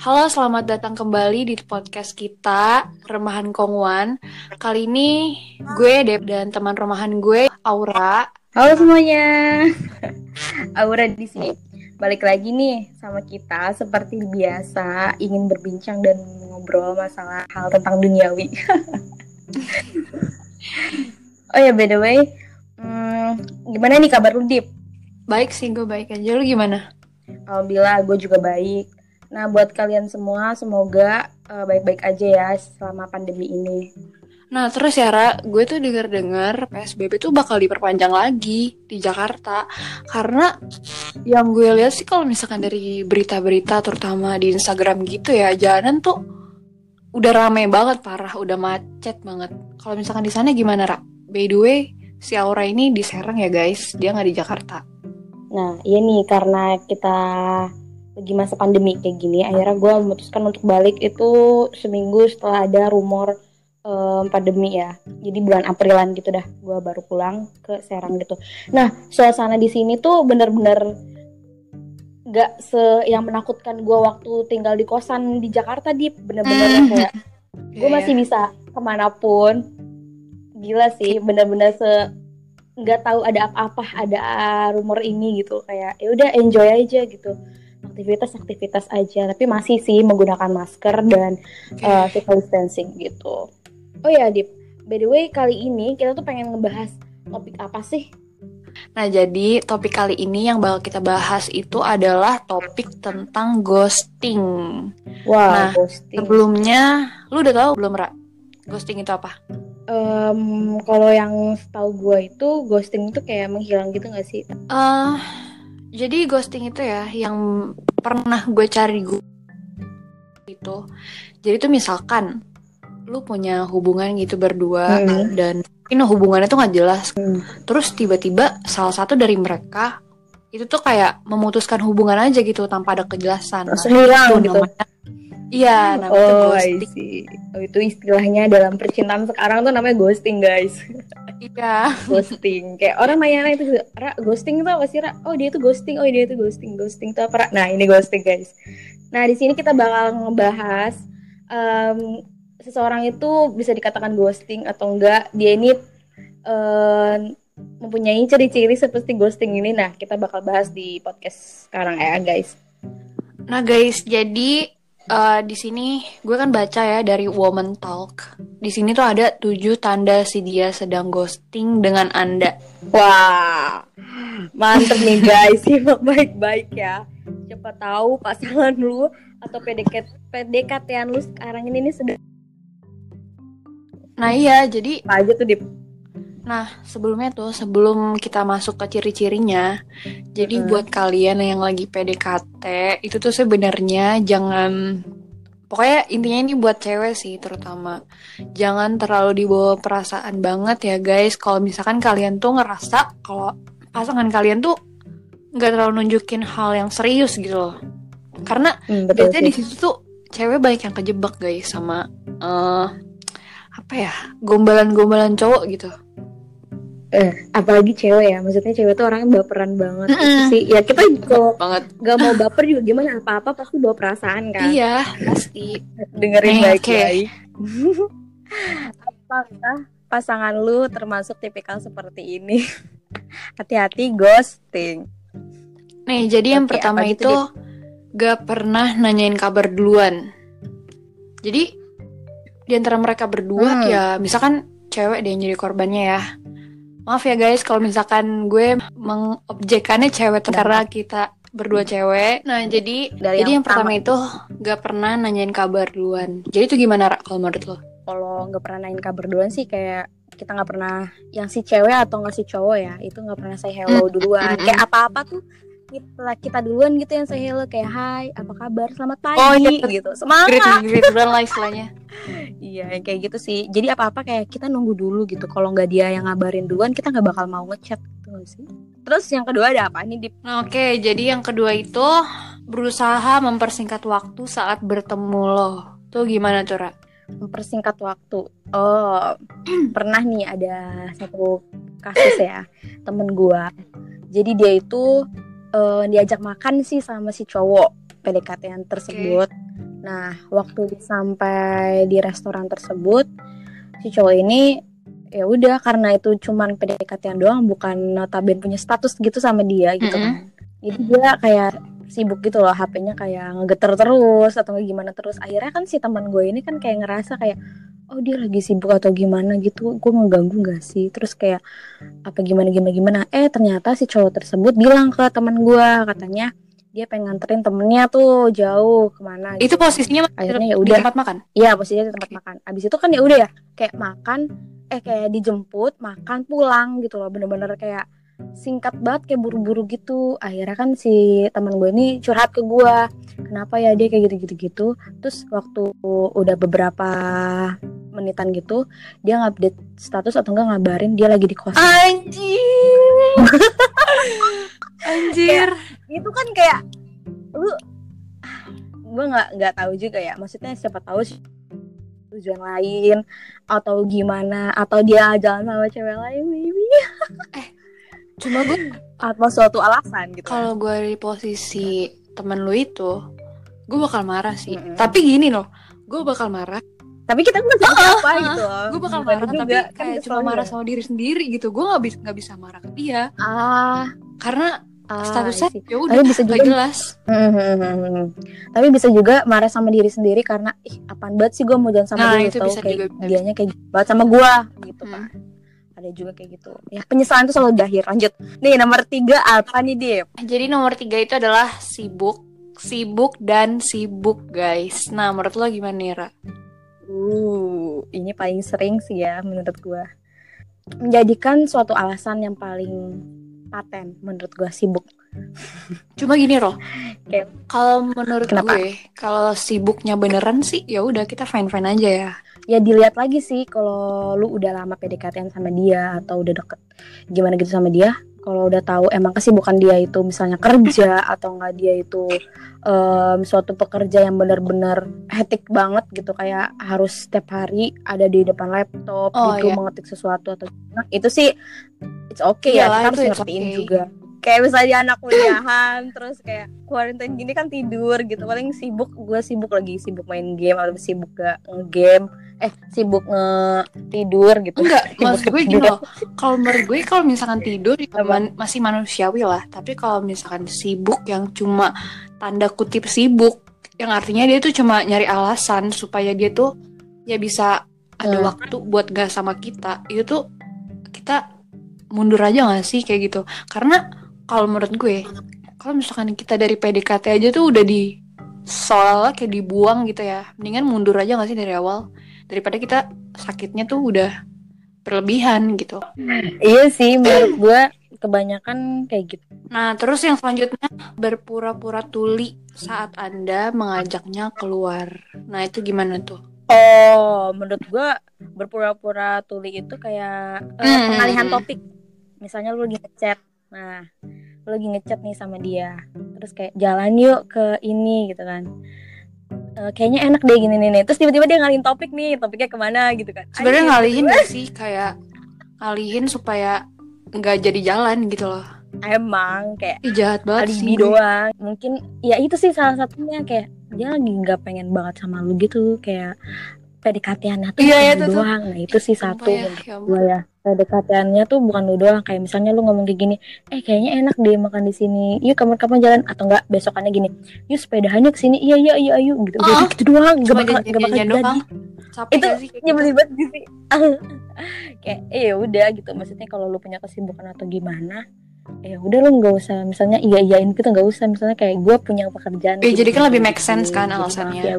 Halo, selamat datang kembali di podcast kita, Remahan Kongwan. Kali ini gue Deb dan teman remahan gue Aura. Halo semuanya, Aura di sini. Balik lagi nih sama kita seperti biasa ingin berbincang dan ngobrol masalah hal tentang duniawi. oh ya by the way, hmm, gimana nih kabar lu Dip? Baik sih, gue baik aja. Lu gimana? Alhamdulillah gue juga baik. Nah, buat kalian semua, semoga uh, baik-baik aja ya selama pandemi ini. Nah, terus ya, Ra, gue tuh denger-dengar PSBB tuh bakal diperpanjang lagi di Jakarta. Karena yang gue lihat sih kalau misalkan dari berita-berita, terutama di Instagram gitu ya, jalanan tuh udah rame banget, parah, udah macet banget. Kalau misalkan di sana gimana, Ra? By the way, si Aura ini di Serang ya, guys. Dia nggak di Jakarta. Nah, iya nih, karena kita lagi masa pandemi kayak gini akhirnya gue memutuskan untuk balik itu seminggu setelah ada rumor um, pandemi ya. Jadi bulan Aprilan gitu dah gue baru pulang ke Serang gitu. Nah suasana di sini tuh bener-bener gak se yang menakutkan gue waktu tinggal di kosan di Jakarta di bener-bener mm. kayak gue yeah, masih yeah. bisa ke mana pun. Gila sih bener-bener se nggak tahu ada apa-apa ada rumor ini gitu. Kayak ya udah enjoy aja gitu aktivitas-aktivitas aja tapi masih sih menggunakan masker dan uh, physical distancing gitu oh ya Dip by the way kali ini kita tuh pengen ngebahas topik apa sih Nah, jadi topik kali ini yang bakal kita bahas itu adalah topik tentang ghosting. Wah, nah, ghosting. Sebelumnya, lu udah tahu belum, Ra? Ghosting itu apa? Um, kalau yang tahu gue itu ghosting itu kayak menghilang gitu gak sih? Uh, jadi ghosting itu ya yang pernah gue cari gue itu. Jadi tuh misalkan lu punya hubungan gitu berdua hmm. dan ini hubungannya tuh nggak jelas. Hmm. Terus tiba-tiba salah satu dari mereka itu tuh kayak memutuskan hubungan aja gitu tanpa ada kejelasan. Nah, hilang gitu. Namanya, Iya, namanya oh, ghosting. Oh, itu istilahnya dalam percintaan sekarang tuh namanya ghosting, guys. Iya. ghosting. Kayak orang nanya itu, Ra, ghosting itu apa sih, Ra? Oh, dia itu ghosting. Oh, dia itu ghosting. Ghosting itu apa, Ra? Nah, ini ghosting, guys. Nah, di sini kita bakal ngebahas um, seseorang itu bisa dikatakan ghosting atau enggak. Dia ini um, mempunyai ciri-ciri seperti ghosting ini. Nah, kita bakal bahas di podcast sekarang ya, guys. Nah, guys, jadi uh, di sini gue kan baca ya dari Woman Talk. Di sini tuh ada tujuh tanda si dia sedang ghosting dengan anda. Wah, mantep nih guys, simak baik-baik ya. Siapa tahu pasangan lu atau PDKT PDKT lu sekarang ini nih sedang. Nah iya, jadi apa aja tuh Dip? Nah, sebelumnya tuh, sebelum kita masuk ke ciri-cirinya, hmm. jadi buat kalian yang lagi PDKT, itu tuh sebenarnya jangan pokoknya intinya ini buat cewek sih terutama. Jangan terlalu dibawa perasaan banget ya guys. Kalau misalkan kalian tuh ngerasa kalau pasangan kalian tuh nggak terlalu nunjukin hal yang serius gitu loh. Karena hmm, biasanya di situ tuh cewek banyak yang kejebak guys sama uh, apa ya gombalan-gombalan cowok gitu eh apalagi cewek ya. Maksudnya cewek tuh orangnya baperan banget. Mm -hmm. sih. Ya kita kalau banget. gak mau baper juga gimana? Apa apa pasti bawa perasaan kan? Iya pasti. Dengerin baik-baik. apakah pasangan lu termasuk tipikal seperti ini? Hati-hati ghosting. Nih jadi yang pertama itu, itu gak pernah nanyain kabar duluan. Jadi di antara mereka berdua hmm. ya misalkan cewek dia yang jadi korbannya ya Maaf ya guys kalau misalkan gue mengobjekannya cewek tuh karena kita berdua cewek. Nah, jadi Dari jadi yang, yang pertama itu gak pernah nanyain kabar duluan. Jadi itu gimana Ra kalau menurut lo? Kalau gak pernah nanyain kabar duluan sih kayak kita nggak pernah yang si cewek atau nggak si cowok ya itu nggak pernah say hello hmm. duluan kayak apa-apa tuh kita kita duluan gitu yang saya hello kayak hai apa kabar? Selamat pagi oh, iya. gitu. Semangat! great, great lah istilahnya iya kayak gitu sih. Jadi apa apa kayak kita nunggu dulu gitu. Kalau nggak dia yang ngabarin duluan kita nggak bakal mau ngechat gitu sih? Terus yang kedua ada apa nih Dip? oke okay, jadi yang kedua itu berusaha mempersingkat waktu saat bertemu lo. Tuh gimana tuh Ra? mempersingkat waktu. Oh pernah nih ada satu kasus ya temen gua. Jadi dia itu uh, diajak makan sih sama si cowok PDKT yang tersebut. Okay. Nah, waktu sampai di restoran tersebut, si cowok ini ya udah karena itu cuman PDKT doang, bukan notabene punya status gitu sama dia gitu Mm-mm. kan. Jadi dia kayak sibuk gitu loh, HP-nya kayak ngegeter terus atau gimana terus. Akhirnya kan si teman gue ini kan kayak ngerasa kayak oh dia lagi sibuk atau gimana gitu, gue mengganggu gak sih? Terus kayak apa gimana gimana gimana. Eh ternyata si cowok tersebut bilang ke teman gue katanya dia pengen nganterin temennya tuh jauh ke mana Itu gitu. posisinya Akhirnya ya udah. tempat makan. Iya posisinya di tempat makan. Abis itu kan ya udah ya kayak makan, eh kayak dijemput, makan, pulang gitu loh. Bener-bener kayak singkat banget kayak buru-buru gitu. Akhirnya kan si teman gue ini curhat ke gue, kenapa ya dia kayak gitu-gitu gitu. Terus waktu udah beberapa menitan gitu, dia ngupdate status atau enggak ngabarin dia lagi di kosan. Anjir. Anjir. itu kan kayak lu gue nggak nggak tahu juga ya maksudnya siapa tahu sih tujuan lain atau gimana atau dia jalan sama cewek lain maybe Cuma gue atau suatu alasan gitu kalau gue di posisi temen lu itu, gue bakal marah sih. Mm-mm. Tapi gini loh, gue bakal marah. Tapi kita bukan siapa Ah, apa ah, gitu. loh Gue bakal marah juga, tapi kan kayak kesel cuma marah sama diri sendiri gitu. Gue nggak bisa nggak bisa marah. Ke dia ah. Karena ah, statusnya ya udah tapi bisa nggak juga jelas. Hmm, hmm, tapi bisa juga marah sama diri sendiri karena ih apaan banget sih gue mau jalan sama Nah, dia itu bisa kayak juga, dianya kayak gitu banget sama gue gitu Hmm. kan. Ada juga kayak gitu. Ya penyesalan itu selalu berakhir. Lanjut. Nih nomor tiga apa nih Dip? Jadi nomor tiga itu adalah sibuk, sibuk dan sibuk guys. Nah menurut lo gimana nih Ra? Uh, ini paling sering sih ya menurut gua. Menjadikan suatu alasan yang paling paten menurut gua sibuk. Cuma gini loh, Oke. kalau menurut Kenapa? gue, kalau sibuknya beneran sih, ya udah kita fine fine aja ya. Ya dilihat lagi sih kalau lu udah lama PDKT sama dia atau udah deket gimana gitu sama dia. Kalau udah tahu emang kesibukan dia itu misalnya kerja atau enggak dia itu em, suatu pekerja yang benar-benar hektik banget gitu kayak harus setiap hari ada di depan laptop Oh, gitu iya. mengetik sesuatu atau gimana. Itu sih it's okay ya, Iyalah, kita harus ngertiin okay. juga. Kayak misalnya anak kuliahan terus kayak quarantine gini kan tidur gitu paling sibuk gue sibuk lagi sibuk main game atau sibuk gak nge-game eh sibuk nge tidur gitu Enggak, Sibuk maksud gue gini loh. Kalau menurut gue kalau misalkan tidur ya man- masih manusiawi lah. Tapi kalau misalkan sibuk yang cuma tanda kutip sibuk, yang artinya dia tuh cuma nyari alasan supaya dia tuh ya bisa ada Hmm. waktu buat gak sama kita. Itu tuh kita mundur aja gak sih kayak gitu. Karena kalau menurut gue, kalau misalkan kita dari PDKT aja tuh udah di soalnya kayak dibuang gitu ya. Mendingan mundur aja gak sih dari awal daripada kita sakitnya tuh udah berlebihan gitu. iya sih menurut gue kebanyakan kayak gitu Nah, terus yang selanjutnya berpura-pura tuli saat Anda mengajaknya keluar. Nah, itu gimana tuh? oh menurut gue berpura-pura tuli itu kayak eh, Hmm. pengalihan topik misalnya lu ngechat nah lu lagi ngechat nih sama dia terus kayak jalan yuk ke ini gitu kan Eh, kayaknya enak deh gini nih, terus tiba-tiba dia ngalihin topik nih topiknya ke mana gitu kan Sebenarnya ngalihin gak sih kayak ngalihin supaya nggak jadi jalan gitu loh. emang kayak Ih, jahat banget sih. alibi gue. doang mungkin ya itu sih salah satunya kayak dia lagi nggak pengen banget sama lu gitu kayak PDKT-annya tuh Iya, iya, lu tuh, tuh. doang nah itu sih Sumpah satu ya, ya gue ya PDKT-annya tuh bukan lu doang. Kayak misalnya lu ngomong kayak gini eh kayaknya enak deh makan di sini. Yuk kapan-kapan jalan. Atau enggak besokannya gini yuk sepedahannya ke sini. Iya iya iya ayo. Gitu. Ah, Udah gitu doang. Gak bakal gak bakal jadi. Capek Itu gitu? nyebelin banget sih. Kayak eh ya udah gitu. Maksudnya kalau lu punya kesibukan atau gimana eh udah lu nggak usah misalnya iya iyain gitu nggak usah. Misalnya kayak gue punya pekerjaan Ya, kayak jadi kan gini, lebih gitu. make sense kan Jadi alasannya. ya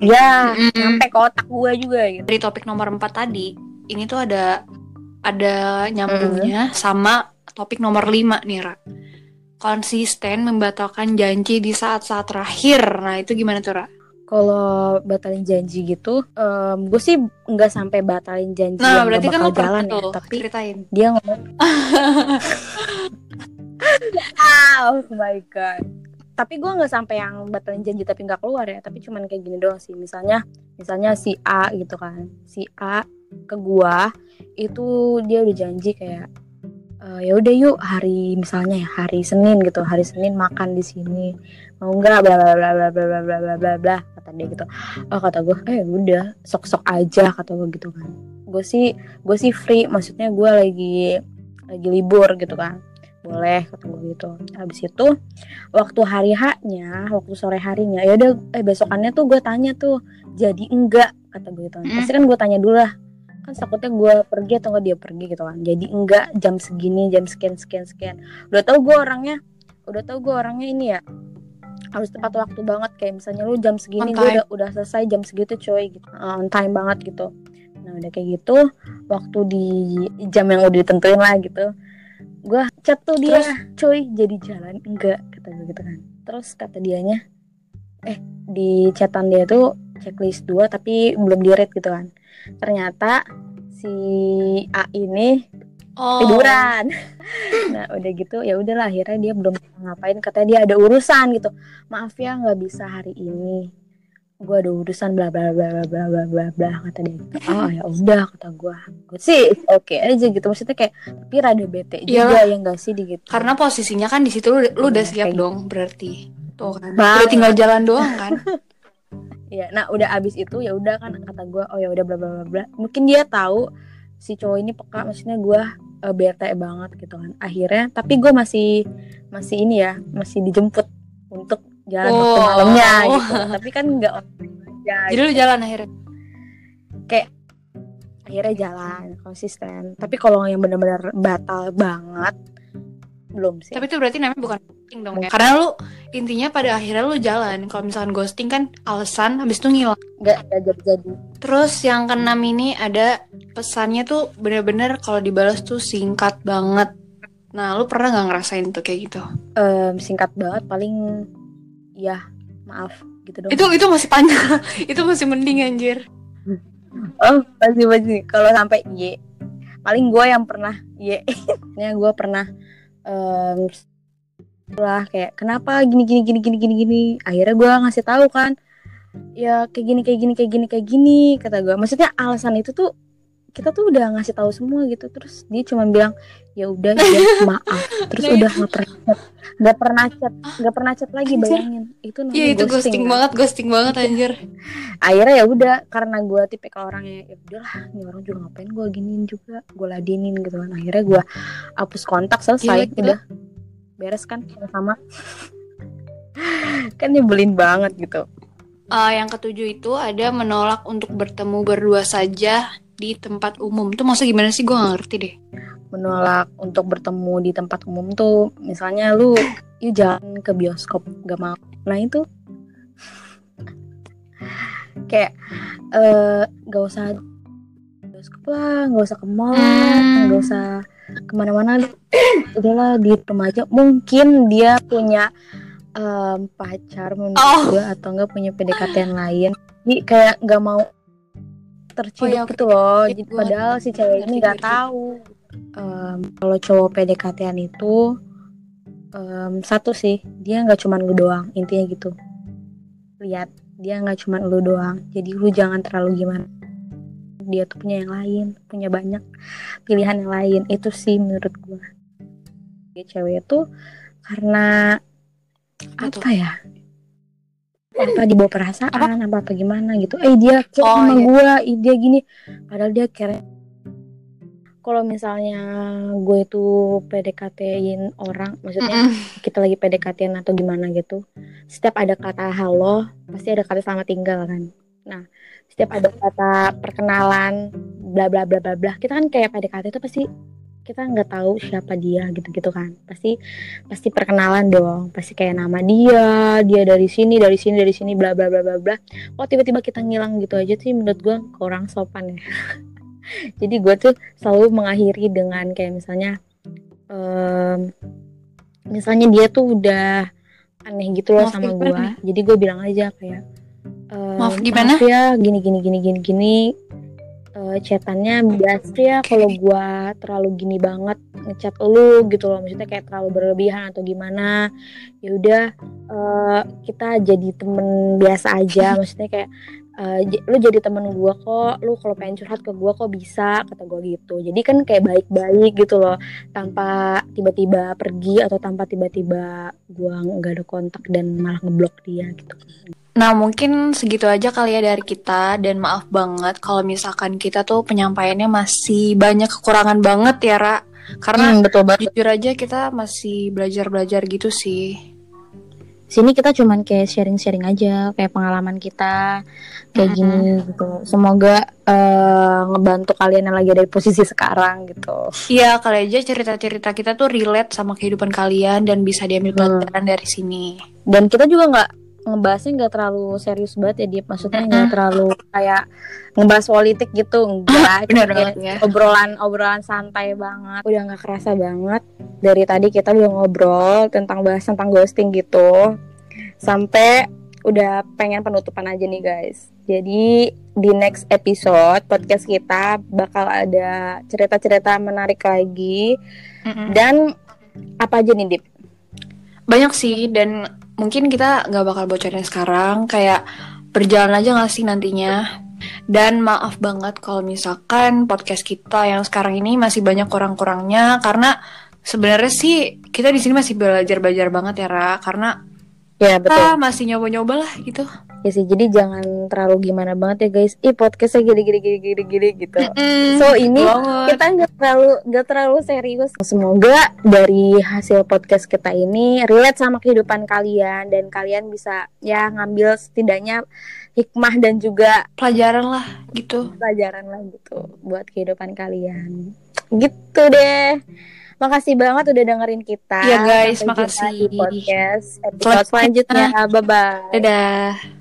ya Mm-mm. sampai ke otak gue juga gitu. Dari topik nomor 4 tadi, ini tuh ada ada nyambungnya sama topik nomor 5 nih, Ra. Konsisten membatalkan janji di saat-saat terakhir. Nah, itu gimana tuh, Ra? kalau batalin janji gitu gue sih nggak sampai batalin janji Nah, yang berarti kan lo jalan ya tuh tapi ceritain. dia ngomong oh my god tapi gue nggak sampai yang batalin janji tapi nggak keluar ya tapi cuman kayak gini doang sih. Misalnya misalnya si A gitu kan. Si A ke gua itu dia udah janji kayak uh, ya udah yuk hari misalnya ya hari Senin gitu hari Senin makan di sini. Mau nggak? Bla bla bla bla bla bla bla bla bla bla kata dia gitu. Oh kata gue eh udah sok sok aja kata gue gitu kan. Gue sih gue sih free maksudnya gue lagi lagi libur gitu kan boleh kata gue gitu. Habis itu waktu hari haknya waktu sore harinya ya udah eh besokannya tuh gue tanya tuh jadi enggak? kata gue gitu mm. pasti kan gue tanya dulu lah. Kan takutnya gue pergi atau enggak dia pergi gitu kan. Jadi enggak jam segini jam sekian sekian sekian. Udah tau gue orangnya udah tau gue orangnya ini ya harus tepat waktu banget. Kayak misalnya lu jam segini gue udah udah selesai jam segitu coy gitu. On time banget gitu. Nah udah kayak gitu waktu di jam yang udah ditentuin lah gitu gue chat tuh dia coy jadi jalan. Enggak kata gue gitu kan. Terus kata dianya eh di chatan dia tuh checklist dua tapi belum di read gitu kan. Ternyata si A ini oh. tiduran. Nah udah gitu ya udahlah akhirnya dia belum ngapain. Katanya dia ada urusan gitu. Maaf ya nggak bisa hari ini gue ada urusan bla bla bla bla bla bla bla bla kata dia. Gitu. oh ya udah kata gue gue sih oke okay aja gitu. Maksudnya kayak tapi rada bete juga ya enggak sih di gitu. Karena posisinya kan di situ lu, lu udah iya, siap dong gitu. berarti. Tuh kan. Udah tinggal jalan doang kan. Ya nah udah abis itu ya udah kan kata gue oh ya udah bla bla bla bla. Mungkin dia tahu si cowok ini peka maksudnya gue uh, bete banget gitu kan. Akhirnya tapi gue masih masih ini ya masih dijemput untuk jalan oh. waktu malamnya oh. gitu. Tapi kan nggak ya, jadi lu jalan akhirnya? Kayak akhirnya jalan konsisten. Tapi kalau yang benar-benar batal banget belum sih. Tapi itu berarti namanya bukan ghosting dong ya? Karena lu intinya pada akhirnya lu jalan. Kalau misalkan ghosting kan alasan habis itu ngilang. Nggak jadi jadi terus yang keenam ini ada pesannya tuh bener-bener kalau dibalas tuh singkat banget. Nah lu pernah nggak ngerasain tuh kayak gitu? Um, singkat banget paling ya maaf gitu dong itu itu masih panjang. Itu masih mending anjir. Oh masih masih. Kalau sampai y paling gue yang pernah y. Nya gue pernah um, lah kayak kenapa gini gini gini gini gini gini? Akhirnya gue ngasih tahu kan ya kayak gini kayak gini kayak gini kayak gini kata gue maksudnya alasan itu tuh kita tuh udah ngasih tahu semua gitu. Terus dia cuma bilang ya udah ya maaf. Terus nah, udah nggak pernah chat nggak pernah chat nggak pernah chat lagi bayangin. Itu namanya ya, itu ghosting, ghosting kan? banget ghosting banget anjir. Akhirnya ya udah karena gue tipe ke orangnya ya udahlah ini orang juga ngapain gue giniin juga gue ladenin gitu kan. Akhirnya gue hapus kontak selesai ya, udah. Beres kan sama-sama. Kan nyebelin banget gitu. Uh, yang ketujuh itu ada menolak untuk bertemu berdua saja di tempat umum. Tuh maksudnya gimana sih? Gue gak ngerti deh. Menolak untuk bertemu di tempat umum tuh misalnya lu yuk jalan ke bioskop gak mau. Nah itu kayak uh, gak usah bioskop lah gak usah ke mall hmm. gak usah ke mana-mana udahlah di rumah aja. Mungkin dia punya um, pacar menurut oh. gue atau enggak punya PDKT yang lain. Jadi kayak nggak mau terciduk oh, ya, gitu loh. jadi, padahal si cewek ini nggak tahu um, kalau cowok pdkt itu um, satu sih dia nggak cuma lu doang intinya gitu. Lihat dia nggak cuma lu doang. Jadi lu jangan terlalu gimana. Dia tuh punya yang lain punya banyak pilihan yang lain. Itu sih menurut gue dia cewek itu karena apa ya apa dibawa perasaan? Apa? Apa, gimana gitu? Eh dia care oh, sama iya. gue dia gini. Padahal dia care kalau misalnya gue itu PDKT-in orang maksudnya mm -mm. kita lagi PDKT-in atau gimana gitu setiap ada kata halo pasti ada kata selamat tinggal kan? Nah setiap ada kata perkenalan bla bla bla bla bla kita kan kayak PDKT itu pasti kita nggak tahu siapa dia gitu gitu kan. Pasti pasti perkenalan dong. Pasti kayak nama dia dia dari sini dari sini dari sini bla bla bla bla bla. Kok tiba-tiba kita ngilang gitu aja sih menurut gue kurang sopan ya. Jadi gue tuh selalu mengakhiri dengan kayak misalnya um, misalnya dia tuh udah aneh gitu loh sama gue jadi gue bilang aja kayak uh, maaf gimana? Maaf ya gini gini gini gini gini uh, chatannya biasa ya kalau gua terlalu gini banget ngechat lu gitu loh. Maksudnya kayak terlalu berlebihan atau gimana. Ya udah uh, kita jadi temen biasa aja. Maksudnya kayak uh, lu jadi temen gue kok. Lu kalau pengen curhat ke gue kok bisa kata gue gitu. Jadi kan kayak baik-baik gitu loh. Tanpa tiba-tiba pergi atau tanpa tiba-tiba gue nggak ada kontak dan malah ngeblok dia gitu Nah mungkin segitu aja kali ya dari kita dan maaf banget kalau misalkan kita tuh penyampaiannya masih banyak kekurangan banget ya Ra karena hmm, betul banget. jujur aja kita masih belajar-belajar gitu sih sini kita cuman kayak sharing-sharing aja kayak pengalaman kita kayak mm-hmm. gini gitu semoga uh, ngebantu kalian yang lagi ada di posisi sekarang gitu iya kali aja cerita-cerita kita tuh relate sama kehidupan kalian dan bisa diambil hmm. pelajaran hmm. dari sini dan kita juga nggak ngebahasnya nggak terlalu serius banget ya dia maksudnya nggak terlalu kayak ngebahas politik gitu enggak Bener banget ya. obrolan obrolan santai banget udah nggak kerasa banget dari tadi kita udah ngobrol tentang bahas tentang ghosting gitu sampai udah pengen penutupan aja nih guys. Jadi di next episode podcast kita bakal ada cerita-cerita menarik lagi mm-hmm. dan apa aja nih Dip? Banyak sih dan mungkin kita nggak bakal bocorin sekarang kayak berjalan aja nggak sih nantinya? Dan maaf banget kalau misalkan podcast kita yang sekarang ini masih banyak kurang-kurangnya karena sebenarnya sih kita di sini masih belajar-belajar banget ya Ra. Karena ya betul. kita masih nyoba-nyoba lah gitu. Ya sih jadi jangan terlalu gimana banget ya guys. Ih podcastnya gini gini gini gini gini gitu. Mm-hmm. so ini banget. kita nggak terlalu nggak terlalu serius. Semoga dari hasil podcast kita ini relate sama kehidupan kalian dan kalian bisa ya ngambil setidaknya hikmah dan juga pelajaran lah gitu. pelajaran lah gitu buat kehidupan kalian. Gitu deh Makasih banget udah dengerin kita. Iya guys, Sampai makasih. Di podcast episode selanjutnya. Bye bye. Dadah.